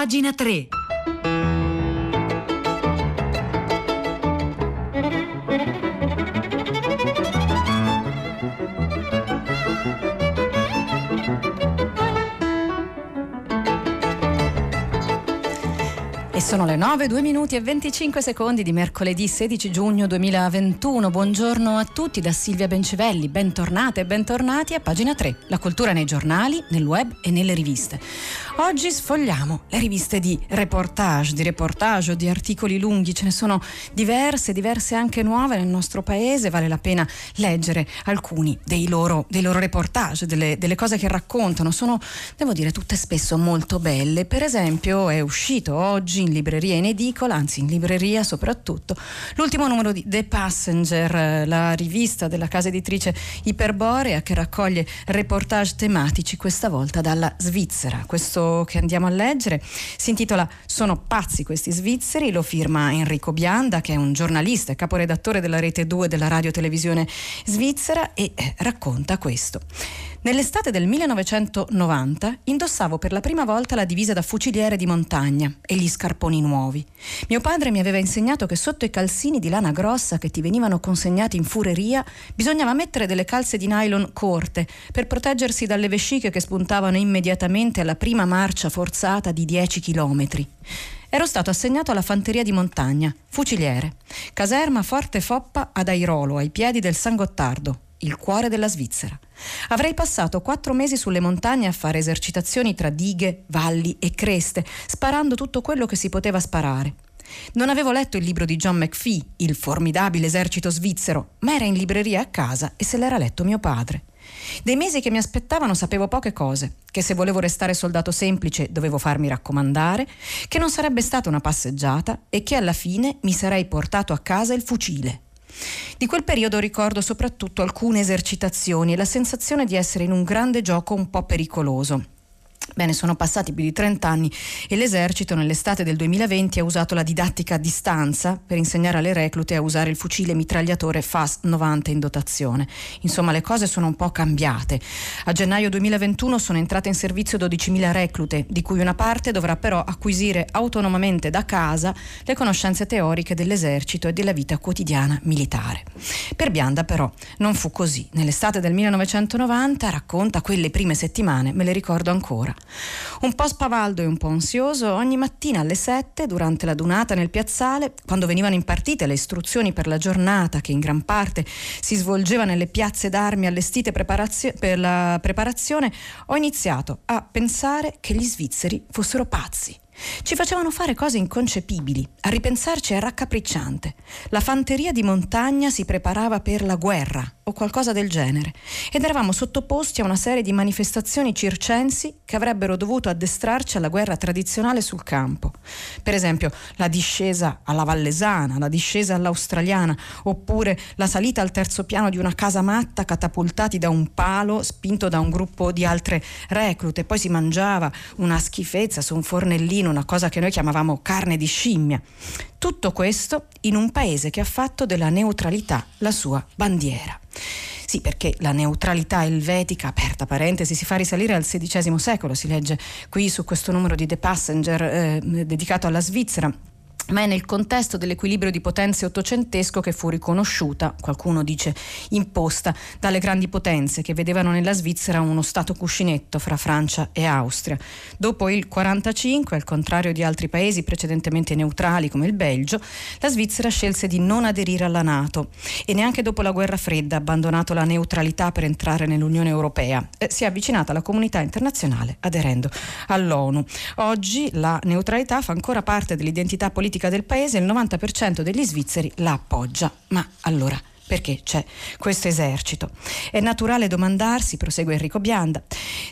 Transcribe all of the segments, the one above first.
Pagina 3. Sono le 9, 2 minuti e 25 secondi di mercoledì 16 giugno 2021. Buongiorno a tutti da Silvia Bencivelli. Bentornate e bentornati a pagina 3. La cultura nei giornali, nel web e nelle riviste. Oggi sfogliamo le riviste di reportage, di reportage o di articoli lunghi. Ce ne sono diverse, diverse anche nuove nel nostro paese. Vale la pena leggere alcuni dei loro, dei loro reportage, delle, delle cose che raccontano. Sono, devo dire, tutte spesso molto belle. Per esempio è uscito oggi in libreria in edicola, anzi in libreria soprattutto, l'ultimo numero di The Passenger, la rivista della casa editrice Iperborea che raccoglie reportage tematici questa volta dalla Svizzera. Questo che andiamo a leggere si intitola Sono pazzi questi svizzeri, lo firma Enrico Bianda che è un giornalista e caporedattore della rete 2 della radio televisione svizzera e eh, racconta questo. Nell'estate del 1990 indossavo per la prima volta la divisa da fuciliere di montagna e gli scarponi nuovi. Mio padre mi aveva insegnato che sotto i calzini di lana grossa che ti venivano consegnati in fureria bisognava mettere delle calze di nylon corte per proteggersi dalle vesciche che spuntavano immediatamente alla prima marcia forzata di 10 chilometri. Ero stato assegnato alla fanteria di montagna, fuciliere, caserma Forte Foppa ad Airolo, ai piedi del San Gottardo, il cuore della Svizzera. Avrei passato quattro mesi sulle montagne a fare esercitazioni tra dighe, valli e creste, sparando tutto quello che si poteva sparare. Non avevo letto il libro di John McPhee, Il formidabile esercito svizzero, ma era in libreria a casa e se l'era letto mio padre. Dei mesi che mi aspettavano sapevo poche cose, che se volevo restare soldato semplice dovevo farmi raccomandare, che non sarebbe stata una passeggiata e che alla fine mi sarei portato a casa il fucile. Di quel periodo ricordo soprattutto alcune esercitazioni e la sensazione di essere in un grande gioco un po' pericoloso. Bene, sono passati più di 30 anni e l'esercito nell'estate del 2020 ha usato la didattica a distanza per insegnare alle reclute a usare il fucile mitragliatore FAS 90 in dotazione. Insomma, le cose sono un po' cambiate. A gennaio 2021 sono entrate in servizio 12.000 reclute, di cui una parte dovrà però acquisire autonomamente da casa le conoscenze teoriche dell'esercito e della vita quotidiana militare. Per Bianda però non fu così. Nell'estate del 1990 racconta quelle prime settimane, me le ricordo ancora. Un po' spavaldo e un po' ansioso, ogni mattina alle 7, durante la dunata nel piazzale, quando venivano impartite le istruzioni per la giornata che in gran parte si svolgeva nelle piazze d'armi allestite preparazio- per la preparazione, ho iniziato a pensare che gli svizzeri fossero pazzi. Ci facevano fare cose inconcepibili, a ripensarci è raccapricciante. La fanteria di montagna si preparava per la guerra o qualcosa del genere ed eravamo sottoposti a una serie di manifestazioni circensi che avrebbero dovuto addestrarci alla guerra tradizionale sul campo. Per esempio la discesa alla vallesana, la discesa all'australiana oppure la salita al terzo piano di una casa matta catapultati da un palo spinto da un gruppo di altre reclute. Poi si mangiava una schifezza su un fornellino una cosa che noi chiamavamo carne di scimmia. Tutto questo in un paese che ha fatto della neutralità la sua bandiera. Sì, perché la neutralità elvetica, aperta parentesi, si fa risalire al XVI secolo, si legge qui su questo numero di The Passenger eh, dedicato alla Svizzera ma è nel contesto dell'equilibrio di potenze ottocentesco che fu riconosciuta, qualcuno dice imposta, dalle grandi potenze che vedevano nella Svizzera uno stato cuscinetto fra Francia e Austria. Dopo il 1945, al contrario di altri paesi precedentemente neutrali come il Belgio, la Svizzera scelse di non aderire alla Nato e neanche dopo la guerra fredda ha abbandonato la neutralità per entrare nell'Unione Europea. Eh, si è avvicinata alla comunità internazionale aderendo all'ONU. Oggi la neutralità fa ancora parte dell'identità politica politica del paese il 90% degli svizzeri la appoggia. Ma allora perché c'è questo esercito. È naturale domandarsi, prosegue Enrico Bianda,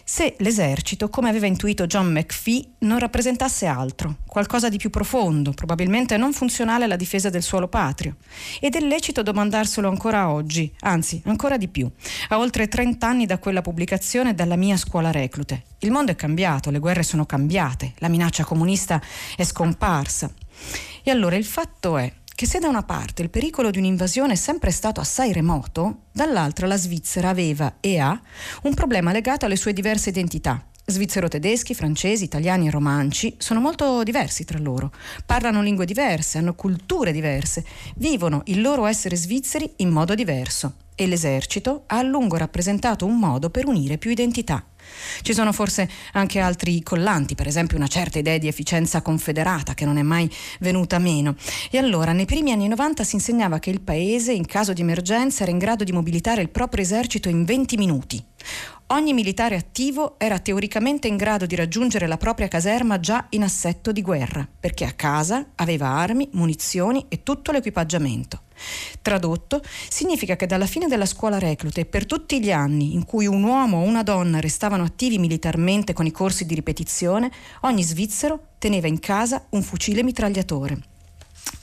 se l'esercito, come aveva intuito John McPhee, non rappresentasse altro, qualcosa di più profondo, probabilmente non funzionale alla difesa del suolo patrio. Ed è lecito domandarselo ancora oggi, anzi ancora di più, a oltre 30 anni da quella pubblicazione dalla mia scuola reclute. Il mondo è cambiato, le guerre sono cambiate, la minaccia comunista è scomparsa. E allora il fatto è che se da una parte il pericolo di un'invasione è sempre stato assai remoto, dall'altra la Svizzera aveva e ha un problema legato alle sue diverse identità, Svizzero-tedeschi, francesi, italiani e romanci sono molto diversi tra loro. Parlano lingue diverse, hanno culture diverse, vivono il loro essere svizzeri in modo diverso e l'esercito ha a lungo rappresentato un modo per unire più identità. Ci sono forse anche altri collanti, per esempio una certa idea di efficienza confederata che non è mai venuta meno. E allora, nei primi anni 90 si insegnava che il paese, in caso di emergenza, era in grado di mobilitare il proprio esercito in 20 minuti. Ogni militare attivo era teoricamente in grado di raggiungere la propria caserma già in assetto di guerra, perché a casa aveva armi, munizioni e tutto l'equipaggiamento. Tradotto, significa che dalla fine della scuola reclute per tutti gli anni in cui un uomo o una donna restavano attivi militarmente con i corsi di ripetizione, ogni svizzero teneva in casa un fucile mitragliatore.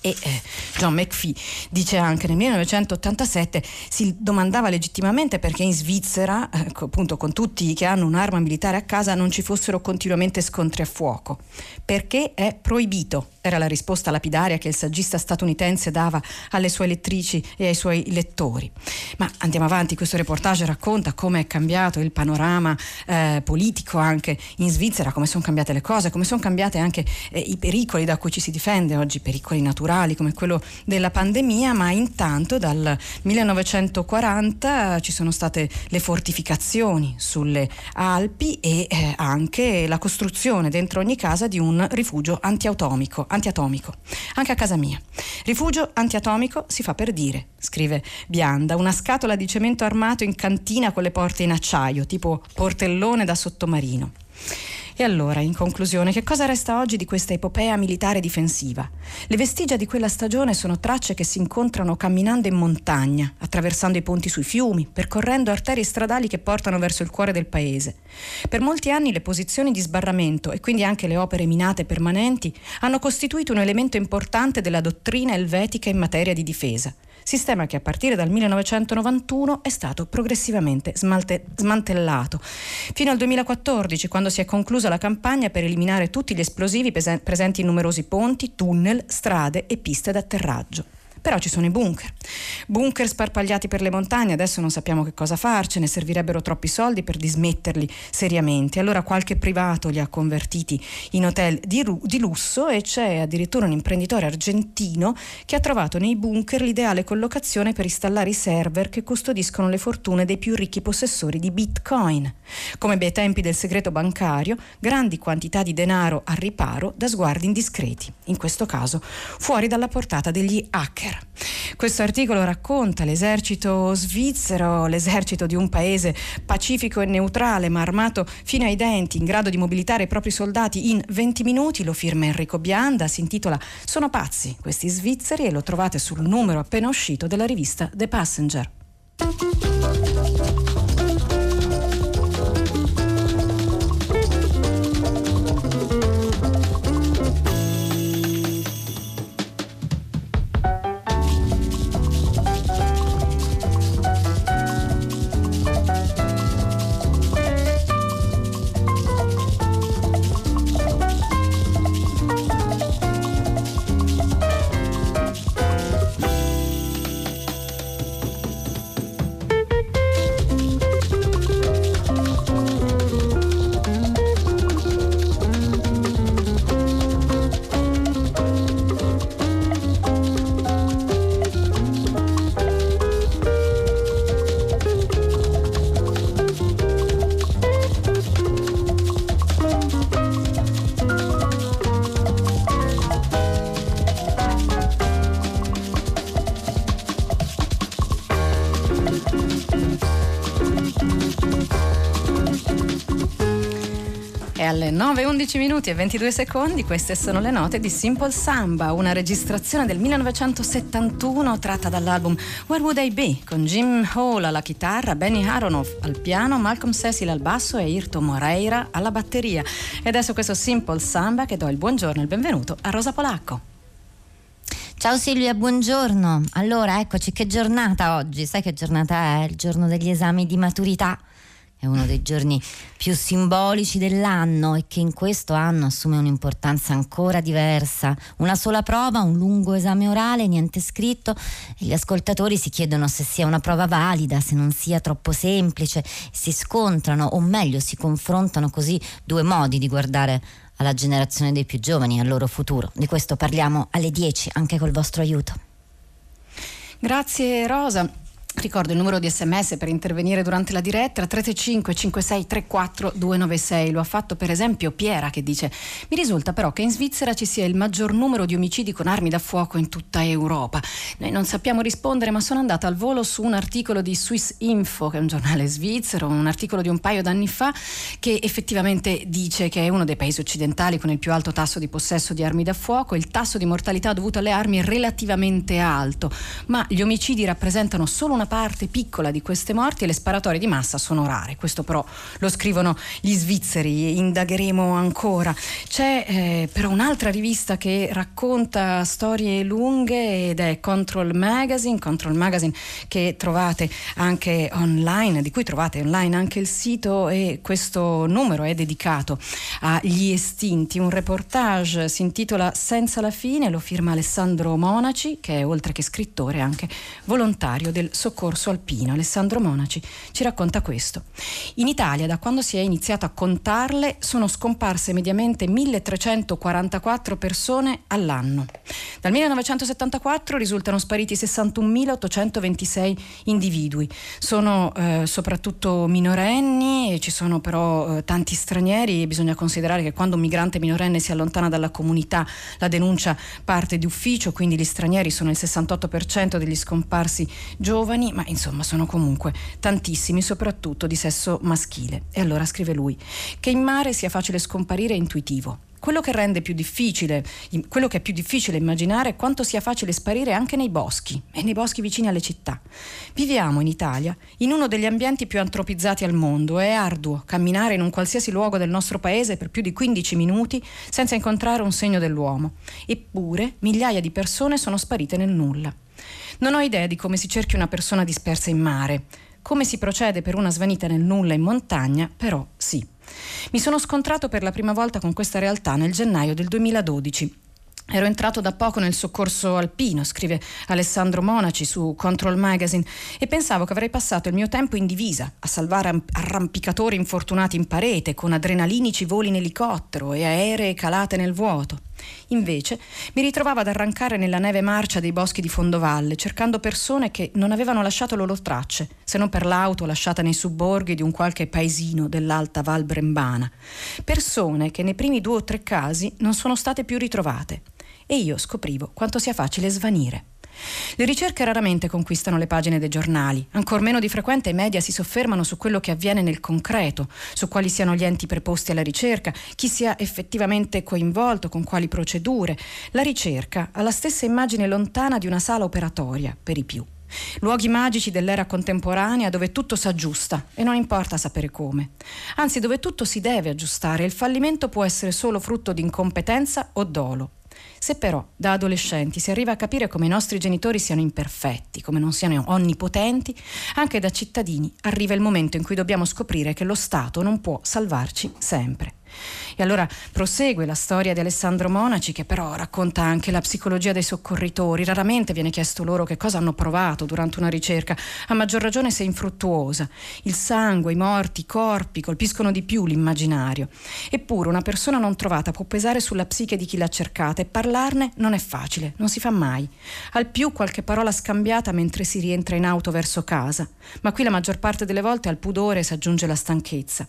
E eh, John McPhee dice anche nel 1987 si domandava legittimamente perché in Svizzera, eh, appunto con tutti che hanno un'arma militare a casa, non ci fossero continuamente scontri a fuoco. Perché è proibito era la risposta lapidaria che il saggista statunitense dava alle sue lettrici e ai suoi lettori. Ma andiamo avanti, questo reportage racconta come è cambiato il panorama eh, politico anche in Svizzera, come sono cambiate le cose, come sono cambiate anche eh, i pericoli da cui ci si difende oggi, pericoli naturali come quello della pandemia, ma intanto dal 1940 ci sono state le fortificazioni sulle Alpi e eh, anche la costruzione dentro ogni casa di un rifugio antiatomico antiatomico, anche a casa mia. Rifugio antiatomico si fa per dire, scrive Bianda, una scatola di cemento armato in cantina con le porte in acciaio, tipo portellone da sottomarino. E allora, in conclusione, che cosa resta oggi di questa epopea militare difensiva? Le vestigia di quella stagione sono tracce che si incontrano camminando in montagna, attraversando i ponti sui fiumi, percorrendo arterie stradali che portano verso il cuore del paese. Per molti anni le posizioni di sbarramento e quindi anche le opere minate permanenti hanno costituito un elemento importante della dottrina elvetica in materia di difesa sistema che a partire dal 1991 è stato progressivamente smalte- smantellato. Fino al 2014, quando si è conclusa la campagna per eliminare tutti gli esplosivi pes- presenti in numerosi ponti, tunnel, strade e piste d'atterraggio. Però ci sono i bunker. Bunker sparpagliati per le montagne, adesso non sappiamo che cosa farcene, servirebbero troppi soldi per dismetterli seriamente. Allora qualche privato li ha convertiti in hotel di, ru- di lusso e c'è addirittura un imprenditore argentino che ha trovato nei bunker l'ideale collocazione per installare i server che custodiscono le fortune dei più ricchi possessori di bitcoin. Come bei tempi del segreto bancario, grandi quantità di denaro a riparo da sguardi indiscreti, in questo caso fuori dalla portata degli hacker. Questo articolo racconta l'esercito svizzero, l'esercito di un paese pacifico e neutrale ma armato fino ai denti, in grado di mobilitare i propri soldati in 20 minuti, lo firma Enrico Bianda, si intitola Sono pazzi questi svizzeri e lo trovate sul numero appena uscito della rivista The Passenger. Alle 9.11 minuti e 22 secondi, queste sono le note di Simple Samba, una registrazione del 1971 tratta dall'album Where Would I Be, con Jim Hall alla chitarra, Benny Aronoff al piano, Malcolm Cecil al basso e Irto Moreira alla batteria. E adesso questo Simple Samba che do il buongiorno e il benvenuto a Rosa Polacco. Ciao Silvia, buongiorno. Allora, eccoci, che giornata oggi? Sai che giornata è? Il giorno degli esami di maturità è uno dei giorni più simbolici dell'anno e che in questo anno assume un'importanza ancora diversa. Una sola prova, un lungo esame orale, niente scritto e gli ascoltatori si chiedono se sia una prova valida, se non sia troppo semplice, si scontrano o meglio si confrontano così due modi di guardare alla generazione dei più giovani e al loro futuro. Di questo parliamo alle 10 anche col vostro aiuto. Grazie Rosa. Ricordo il numero di sms per intervenire durante la diretta 335 56 34 296 lo ha fatto per esempio Piera che dice mi risulta però che in Svizzera ci sia il maggior numero di omicidi con armi da fuoco in tutta Europa. Noi non sappiamo rispondere ma sono andata al volo su un articolo di Swiss Info che è un giornale svizzero un articolo di un paio d'anni fa che effettivamente dice che è uno dei paesi occidentali con il più alto tasso di possesso di armi da fuoco. Il tasso di mortalità dovuto alle armi è relativamente alto ma gli omicidi rappresentano solo una una parte piccola di queste morti e le sparatorie di massa sono rare. Questo però lo scrivono gli svizzeri, indagheremo ancora. C'è eh, però un'altra rivista che racconta storie lunghe ed è Control Magazine, Control Magazine che trovate anche online, di cui trovate online anche il sito e questo numero è dedicato agli estinti. Un reportage si intitola Senza la fine, lo firma Alessandro Monaci che è oltre che scrittore anche volontario del soccorso soccorso alpino. Alessandro Monaci ci racconta questo. In Italia, da quando si è iniziato a contarle, sono scomparse mediamente 1344 persone all'anno. Dal 1974 risultano spariti 61.826 individui. Sono eh, soprattutto minorenni ci sono però eh, tanti stranieri e bisogna considerare che quando un migrante minorenne si allontana dalla comunità la denuncia parte di ufficio, quindi gli stranieri sono il 68% degli scomparsi giovani giovani, ma insomma sono comunque tantissimi, soprattutto di sesso maschile. E allora scrive lui, che in mare sia facile scomparire è intuitivo. Quello che rende più difficile, quello che è più difficile immaginare è quanto sia facile sparire anche nei boschi e nei boschi vicini alle città. Viviamo in Italia in uno degli ambienti più antropizzati al mondo. È arduo camminare in un qualsiasi luogo del nostro paese per più di 15 minuti senza incontrare un segno dell'uomo. Eppure migliaia di persone sono sparite nel nulla. Non ho idea di come si cerchi una persona dispersa in mare. Come si procede per una svanita nel nulla in montagna, però sì. Mi sono scontrato per la prima volta con questa realtà nel gennaio del 2012 Ero entrato da poco nel soccorso alpino, scrive Alessandro Monaci su Control Magazine, e pensavo che avrei passato il mio tempo in divisa, a salvare arrampicatori infortunati in parete, con adrenalinici voli in elicottero e aeree calate nel vuoto. Invece mi ritrovavo ad arrancare nella neve marcia dei boschi di fondovalle, cercando persone che non avevano lasciato loro tracce, se non per l'auto lasciata nei subborghi di un qualche paesino dell'alta Val Brembana. Persone che nei primi due o tre casi non sono state più ritrovate e io scoprivo quanto sia facile svanire. Le ricerche raramente conquistano le pagine dei giornali, ancor meno di frequente i media si soffermano su quello che avviene nel concreto, su quali siano gli enti preposti alla ricerca, chi sia effettivamente coinvolto, con quali procedure. La ricerca ha la stessa immagine lontana di una sala operatoria, per i più. Luoghi magici dell'era contemporanea dove tutto si aggiusta e non importa sapere come. Anzi, dove tutto si deve aggiustare e il fallimento può essere solo frutto di incompetenza o dolo. Se però da adolescenti si arriva a capire come i nostri genitori siano imperfetti, come non siano onnipotenti, anche da cittadini arriva il momento in cui dobbiamo scoprire che lo Stato non può salvarci sempre. E allora prosegue la storia di Alessandro Monaci che però racconta anche la psicologia dei soccorritori. Raramente viene chiesto loro che cosa hanno provato durante una ricerca, a maggior ragione se infruttuosa. Il sangue, i morti, i corpi colpiscono di più l'immaginario. Eppure una persona non trovata può pesare sulla psiche di chi l'ha cercata e parlarne non è facile, non si fa mai. Al più qualche parola scambiata mentre si rientra in auto verso casa, ma qui la maggior parte delle volte al pudore si aggiunge la stanchezza.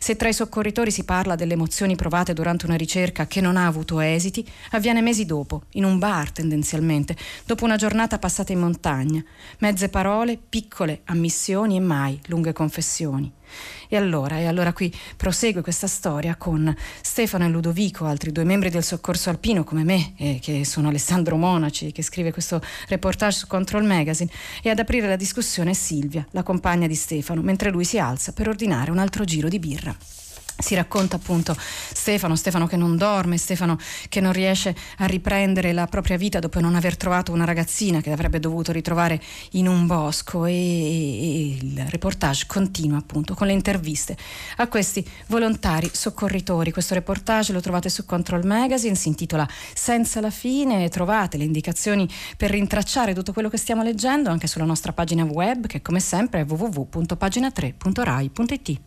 Se tra i soccorritori si parla delle emozioni provate durante una ricerca che non ha avuto esiti, avviene mesi dopo, in un bar tendenzialmente, dopo una giornata passata in montagna. Mezze parole, piccole ammissioni e mai lunghe confessioni. E allora, e allora qui prosegue questa storia con Stefano e Ludovico, altri due membri del soccorso alpino come me, eh, che sono Alessandro Monaci, che scrive questo reportage su Control Magazine, e ad aprire la discussione è Silvia, la compagna di Stefano, mentre lui si alza per ordinare un altro giro di birra. Si racconta appunto Stefano, Stefano che non dorme, Stefano che non riesce a riprendere la propria vita dopo non aver trovato una ragazzina che avrebbe dovuto ritrovare in un bosco e, e il reportage continua appunto con le interviste a questi volontari soccorritori. Questo reportage lo trovate su Control Magazine, si intitola Senza la fine, trovate le indicazioni per rintracciare tutto quello che stiamo leggendo anche sulla nostra pagina web che come sempre è www.pagina3.rai.it.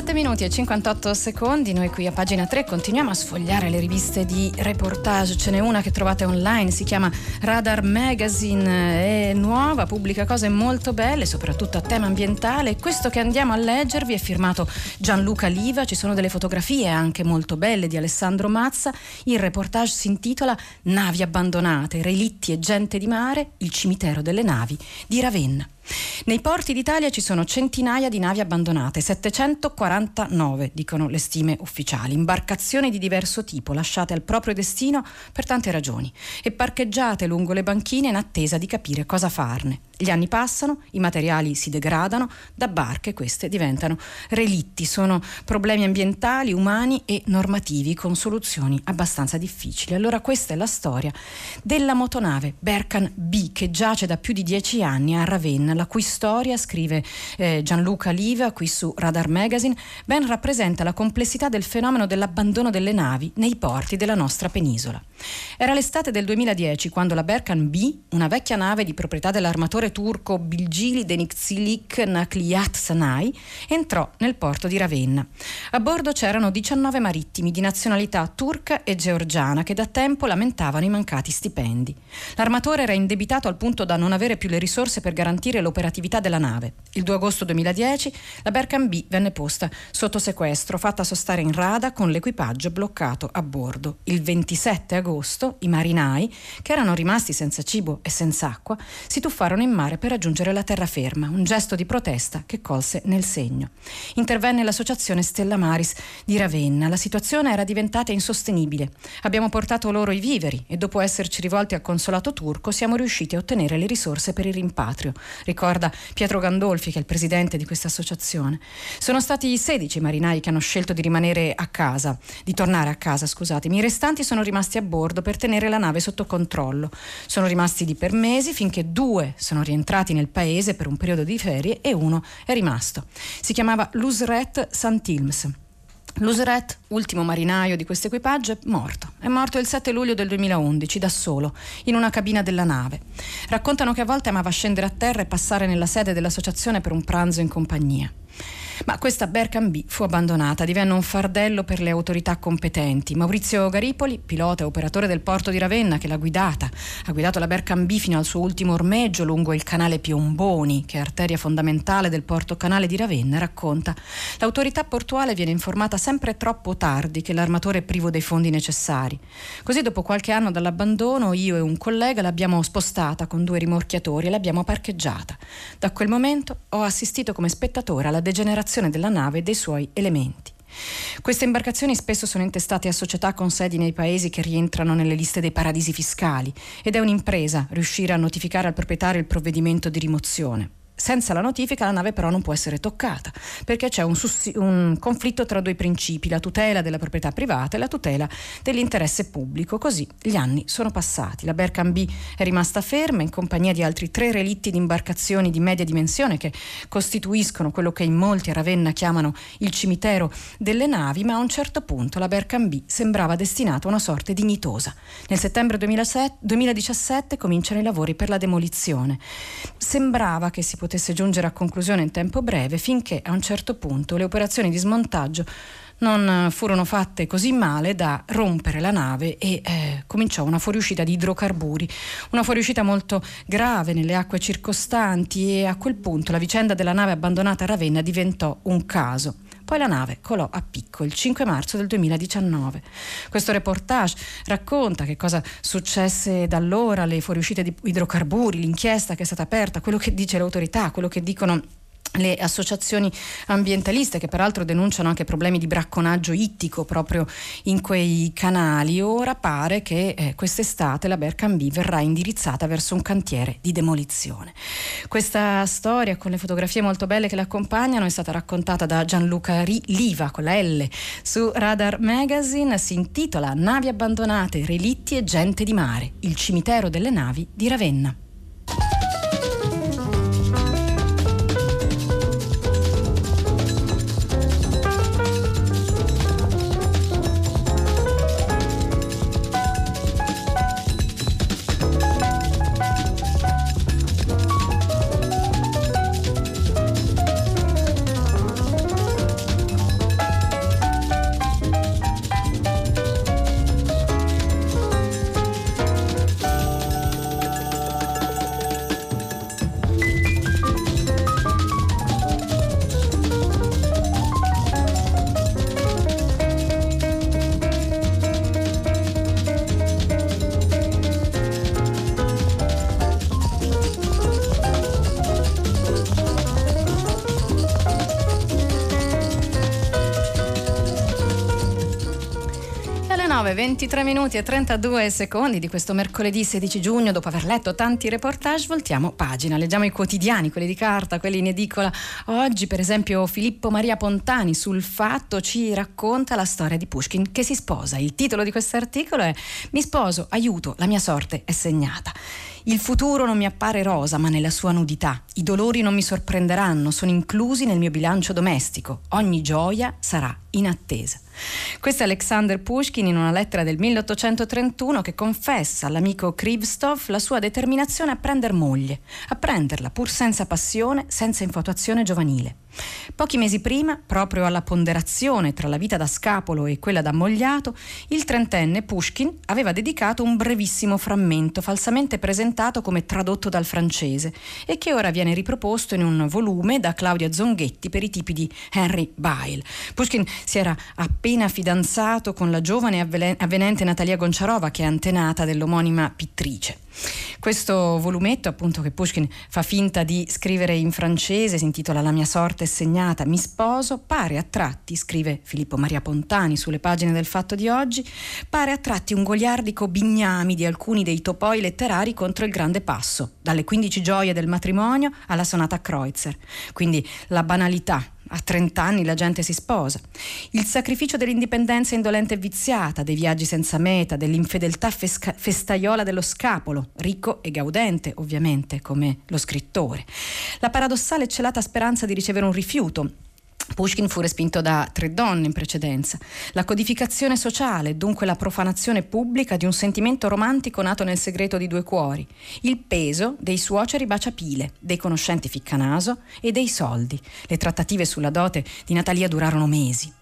17 minuti e 58 secondi, noi qui a pagina 3 continuiamo a sfogliare le riviste di reportage, ce n'è una che trovate online, si chiama Radar Magazine, è nuova, pubblica cose molto belle, soprattutto a tema ambientale. Questo che andiamo a leggervi è firmato Gianluca Liva, ci sono delle fotografie anche molto belle di Alessandro Mazza, il reportage si intitola Navi abbandonate, relitti e gente di mare, il cimitero delle navi di Ravenna. Nei porti d'Italia ci sono centinaia di navi abbandonate, 749 dicono le stime ufficiali, imbarcazioni di diverso tipo lasciate al proprio destino per tante ragioni e parcheggiate lungo le banchine in attesa di capire cosa farne. Gli anni passano, i materiali si degradano, da barche queste diventano relitti, sono problemi ambientali, umani e normativi con soluzioni abbastanza difficili. Allora questa è la storia della motonave Berkan B che giace da più di dieci anni a Ravenna, la cui storia, scrive eh, Gianluca Liva qui su Radar Magazine, ben rappresenta la complessità del fenomeno dell'abbandono delle navi nei porti della nostra penisola. Era l'estate del 2010 quando la Berkan B, una vecchia nave di proprietà dell'armatore turco Bilgili Denixilik Nakliyat Sanai, entrò nel porto di Ravenna. A bordo c'erano 19 marittimi di nazionalità turca e georgiana che da tempo lamentavano i mancati stipendi. L'armatore era indebitato al punto da non avere più le risorse per garantire l'operatività della nave. Il 2 agosto 2010 la Berkan B venne posta sotto sequestro, fatta sostare in rada con l'equipaggio bloccato a bordo. Il 27 agosto i marinai, che erano rimasti senza cibo e senza acqua, si tuffarono in mare per raggiungere la terraferma, un gesto di protesta che colse nel segno. Intervenne l'associazione Stella Maris di Ravenna. La situazione era diventata insostenibile. Abbiamo portato loro i viveri e dopo esserci rivolti al consolato turco siamo riusciti a ottenere le risorse per il rimpatrio, ricorda Pietro Gandolfi che è il presidente di questa associazione. Sono stati 16 marinai che hanno scelto di rimanere a casa, di tornare a casa, scusatemi. I restanti sono rimasti a bordo per tenere la nave sotto controllo. Sono rimasti lì per mesi finché due sono rientrati nel paese per un periodo di ferie e uno è rimasto. Si chiamava Lusret Santilms. Lusret, ultimo marinaio di questo equipaggio, è morto. È morto il 7 luglio del 2011, da solo, in una cabina della nave. Raccontano che a volte amava scendere a terra e passare nella sede dell'associazione per un pranzo in compagnia. Ma questa Berkan B fu abbandonata, divenne un fardello per le autorità competenti. Maurizio Garipoli, pilota e operatore del porto di Ravenna che l'ha guidata, ha guidato la Berkan B fino al suo ultimo ormeggio lungo il canale Piomboni, che è arteria fondamentale del porto canale di Ravenna, racconta l'autorità portuale viene informata sempre troppo tardi che l'armatore è privo dei fondi necessari. Così dopo qualche anno dall'abbandono io e un collega l'abbiamo spostata con due rimorchiatori e l'abbiamo parcheggiata. Da quel momento ho assistito come spettatore alla degenerazione della nave e dei suoi elementi. Queste imbarcazioni spesso sono intestate a società con sedi nei paesi che rientrano nelle liste dei paradisi fiscali ed è un'impresa riuscire a notificare al proprietario il provvedimento di rimozione. Senza la notifica la nave però non può essere toccata perché c'è un, sussi- un conflitto tra due principi, la tutela della proprietà privata e la tutela dell'interesse pubblico. Così gli anni sono passati. La Berkambi è rimasta ferma in compagnia di altri tre relitti di imbarcazioni di media dimensione che costituiscono quello che in molti a Ravenna chiamano il cimitero delle navi, ma a un certo punto la Berkambi sembrava destinata a una sorte dignitosa. Nel settembre 2007, 2017 cominciano i lavori per la demolizione. Sembrava che si potesse potesse giungere a conclusione in tempo breve finché a un certo punto le operazioni di smontaggio non furono fatte così male da rompere la nave e eh, cominciò una fuoriuscita di idrocarburi, una fuoriuscita molto grave nelle acque circostanti e a quel punto la vicenda della nave abbandonata a Ravenna diventò un caso. Poi la nave colò a picco il 5 marzo del 2019. Questo reportage racconta che cosa successe da allora, le fuoriuscite di idrocarburi, l'inchiesta che è stata aperta, quello che dice l'autorità, quello che dicono le associazioni ambientaliste che peraltro denunciano anche problemi di bracconaggio ittico proprio in quei canali, ora pare che eh, quest'estate la Bercambi verrà indirizzata verso un cantiere di demolizione. Questa storia con le fotografie molto belle che l'accompagnano è stata raccontata da Gianluca Liva con la L su Radar Magazine, si intitola Navi abbandonate, relitti e gente di mare, il cimitero delle navi di Ravenna. Ore 23 minuti e 32 secondi di questo mercoledì 16 giugno, dopo aver letto tanti reportage, voltiamo pagina, leggiamo i quotidiani, quelli di carta, quelli in edicola. Oggi, per esempio, Filippo Maria Pontani sul fatto ci racconta la storia di Pushkin che si sposa. Il titolo di questo articolo è Mi sposo, aiuto, la mia sorte è segnata. Il futuro non mi appare rosa, ma nella sua nudità. I dolori non mi sorprenderanno, sono inclusi nel mio bilancio domestico. Ogni gioia sarà in attesa. Questo è Alexander Pushkin in una lettera del 1831 che confessa all'amico Krivstov la sua determinazione a prendere moglie, a prenderla pur senza passione, senza infatuazione giovanile. Pochi mesi prima, proprio alla ponderazione tra la vita da scapolo e quella da ammogliato, il trentenne Pushkin aveva dedicato un brevissimo frammento falsamente presentato come tradotto dal francese e che ora viene riproposto in un volume da Claudia Zonghetti per i tipi di Henry Bile. Pushkin si era appena fidanzato con la giovane avvenente Natalia Gonciarova che è antenata dell'omonima pittrice. Questo volumetto, appunto, che Pushkin fa finta di scrivere in francese, si intitola La mia sorte è segnata, mi sposo, pare a tratti, scrive Filippo Maria Pontani sulle pagine del Fatto di oggi, pare a tratti un goliardico bignami di alcuni dei topoi letterari contro il grande passo, dalle 15 gioie del matrimonio alla sonata Kreutzer. Quindi la banalità, a 30 anni la gente si sposa. Il sacrificio dell'indipendenza indolente e viziata, dei viaggi senza meta, dell'infedeltà fesca- festaiola dello scapolo, ricco e gaudente ovviamente come lo scrittore. La paradossale e celata speranza di ricevere un rifiuto, Pushkin fu respinto da tre donne in precedenza. La codificazione sociale, dunque la profanazione pubblica di un sentimento romantico nato nel segreto di due cuori. Il peso dei suoceri baciapile, dei conoscenti ficcanaso e dei soldi. Le trattative sulla dote di Natalia durarono mesi.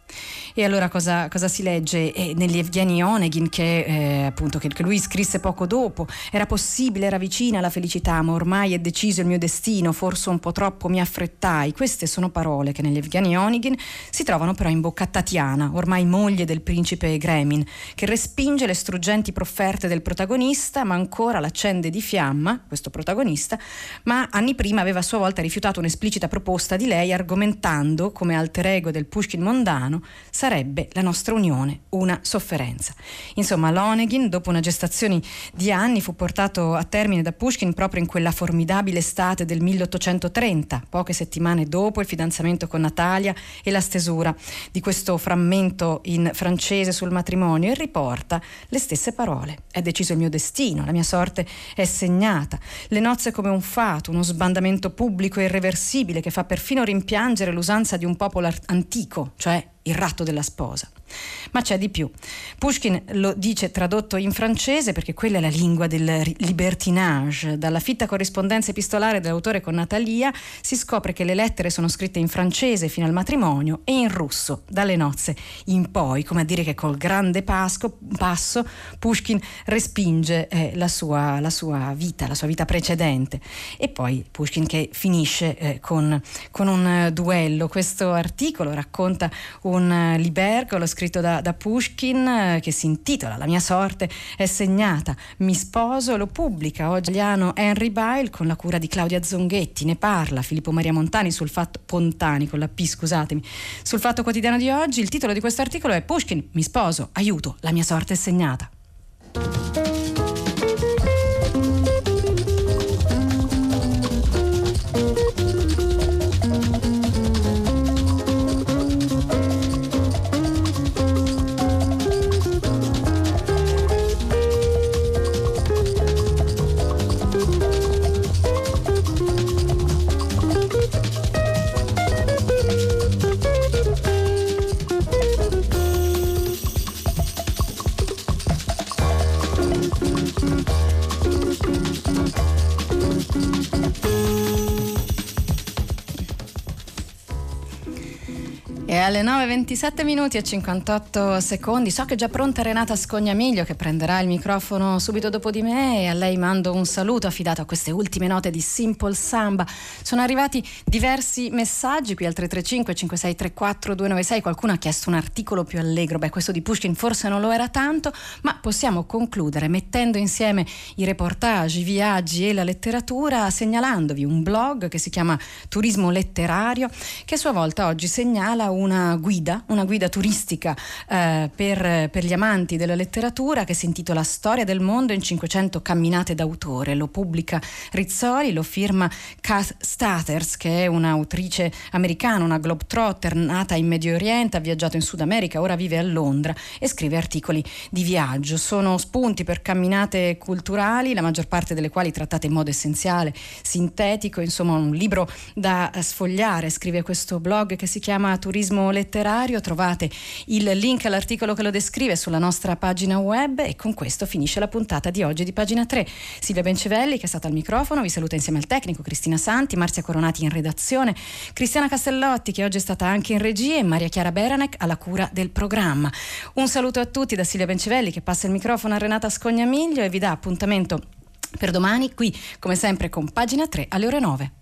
E allora cosa, cosa si legge? Eh, negli Evgeny Onegin che, eh, appunto, che, che, lui scrisse poco dopo, era possibile, era vicina alla felicità, ma ormai è deciso il mio destino, forse un po' troppo mi affrettai. Queste sono parole che negli Evgeny Onegin si trovano però in bocca a Tatiana, ormai moglie del principe Gremin, che respinge le struggenti profferte del protagonista, ma ancora l'accende di fiamma, questo protagonista, ma anni prima aveva a sua volta rifiutato un'esplicita proposta di lei argomentando, come alter ego del Pushkin mondano, umano, sarebbe la nostra unione una sofferenza. Insomma, Lonegin, dopo una gestazione di anni, fu portato a termine da Pushkin proprio in quella formidabile estate del 1830, poche settimane dopo il fidanzamento con Natalia e la stesura di questo frammento in francese sul matrimonio e riporta le stesse parole. È deciso il mio destino, la mia sorte è segnata, le nozze come un fato, uno sbandamento pubblico irreversibile che fa perfino rimpiangere l'usanza di un popolo antico, cioè il ratto della sposa. Ma c'è di più. Pushkin lo dice tradotto in francese perché quella è la lingua del libertinage. Dalla fitta corrispondenza epistolare dell'autore con Natalia si scopre che le lettere sono scritte in francese fino al matrimonio e in russo dalle nozze in poi, come a dire che col grande pasco, passo Pushkin respinge eh, la, sua, la, sua, vita, la sua vita precedente. E poi Pushkin che finisce eh, con, con, un duello. Questo articolo racconta un uh, libergo, scritto da, da Pushkin eh, che si intitola La mia sorte è segnata, mi sposo, lo pubblica oggi italiano Henry Bile con la cura di Claudia Zonghetti, ne parla Filippo Maria Montani sul fatto Pontani con la P, scusatemi, sul fatto quotidiano di oggi. Il titolo di questo articolo è Pushkin, mi sposo, aiuto, la mia sorte è segnata. Alle 9.27 minuti e 58 secondi. So che è già pronta Renata Scognamiglio che prenderà il microfono subito dopo di me e a lei mando un saluto affidato a queste ultime note di Simple Samba. Sono arrivati diversi messaggi qui al 335 5634 296. Qualcuno ha chiesto un articolo più allegro. Beh, questo di Pushkin forse non lo era tanto, ma possiamo concludere mettendo insieme i reportage, i viaggi e la letteratura, segnalandovi un blog che si chiama Turismo Letterario, che a sua volta oggi segnala una una guida, una guida turistica eh, per, per, gli amanti della letteratura che si intitola Storia del mondo in 500 camminate d'autore. Lo pubblica Rizzoli, lo firma Kath Staters, che è un'autrice americana, una globetrotter nata in Medio Oriente, ha viaggiato in Sud America, ora vive a Londra e scrive articoli di viaggio. Sono spunti per camminate culturali, la maggior parte delle quali trattate in modo essenziale, sintetico, insomma un libro da sfogliare. Scrive questo blog che si chiama Turismo letterario. Trovate il link all'articolo che lo descrive sulla nostra pagina web e con questo finisce la puntata di oggi di pagina 3. Silvia Bencevelli che è stata al microfono, vi saluta insieme al tecnico Cristina Santi, Marzia Coronati in redazione, Cristiana Castellotti che oggi è stata anche in regia e Maria Chiara Beranec alla cura del programma. Un saluto a tutti da Silvia Bencevelli che passa il microfono a Renata Scognamiglio e vi dà appuntamento per domani qui come sempre con pagina 3 alle ore 9.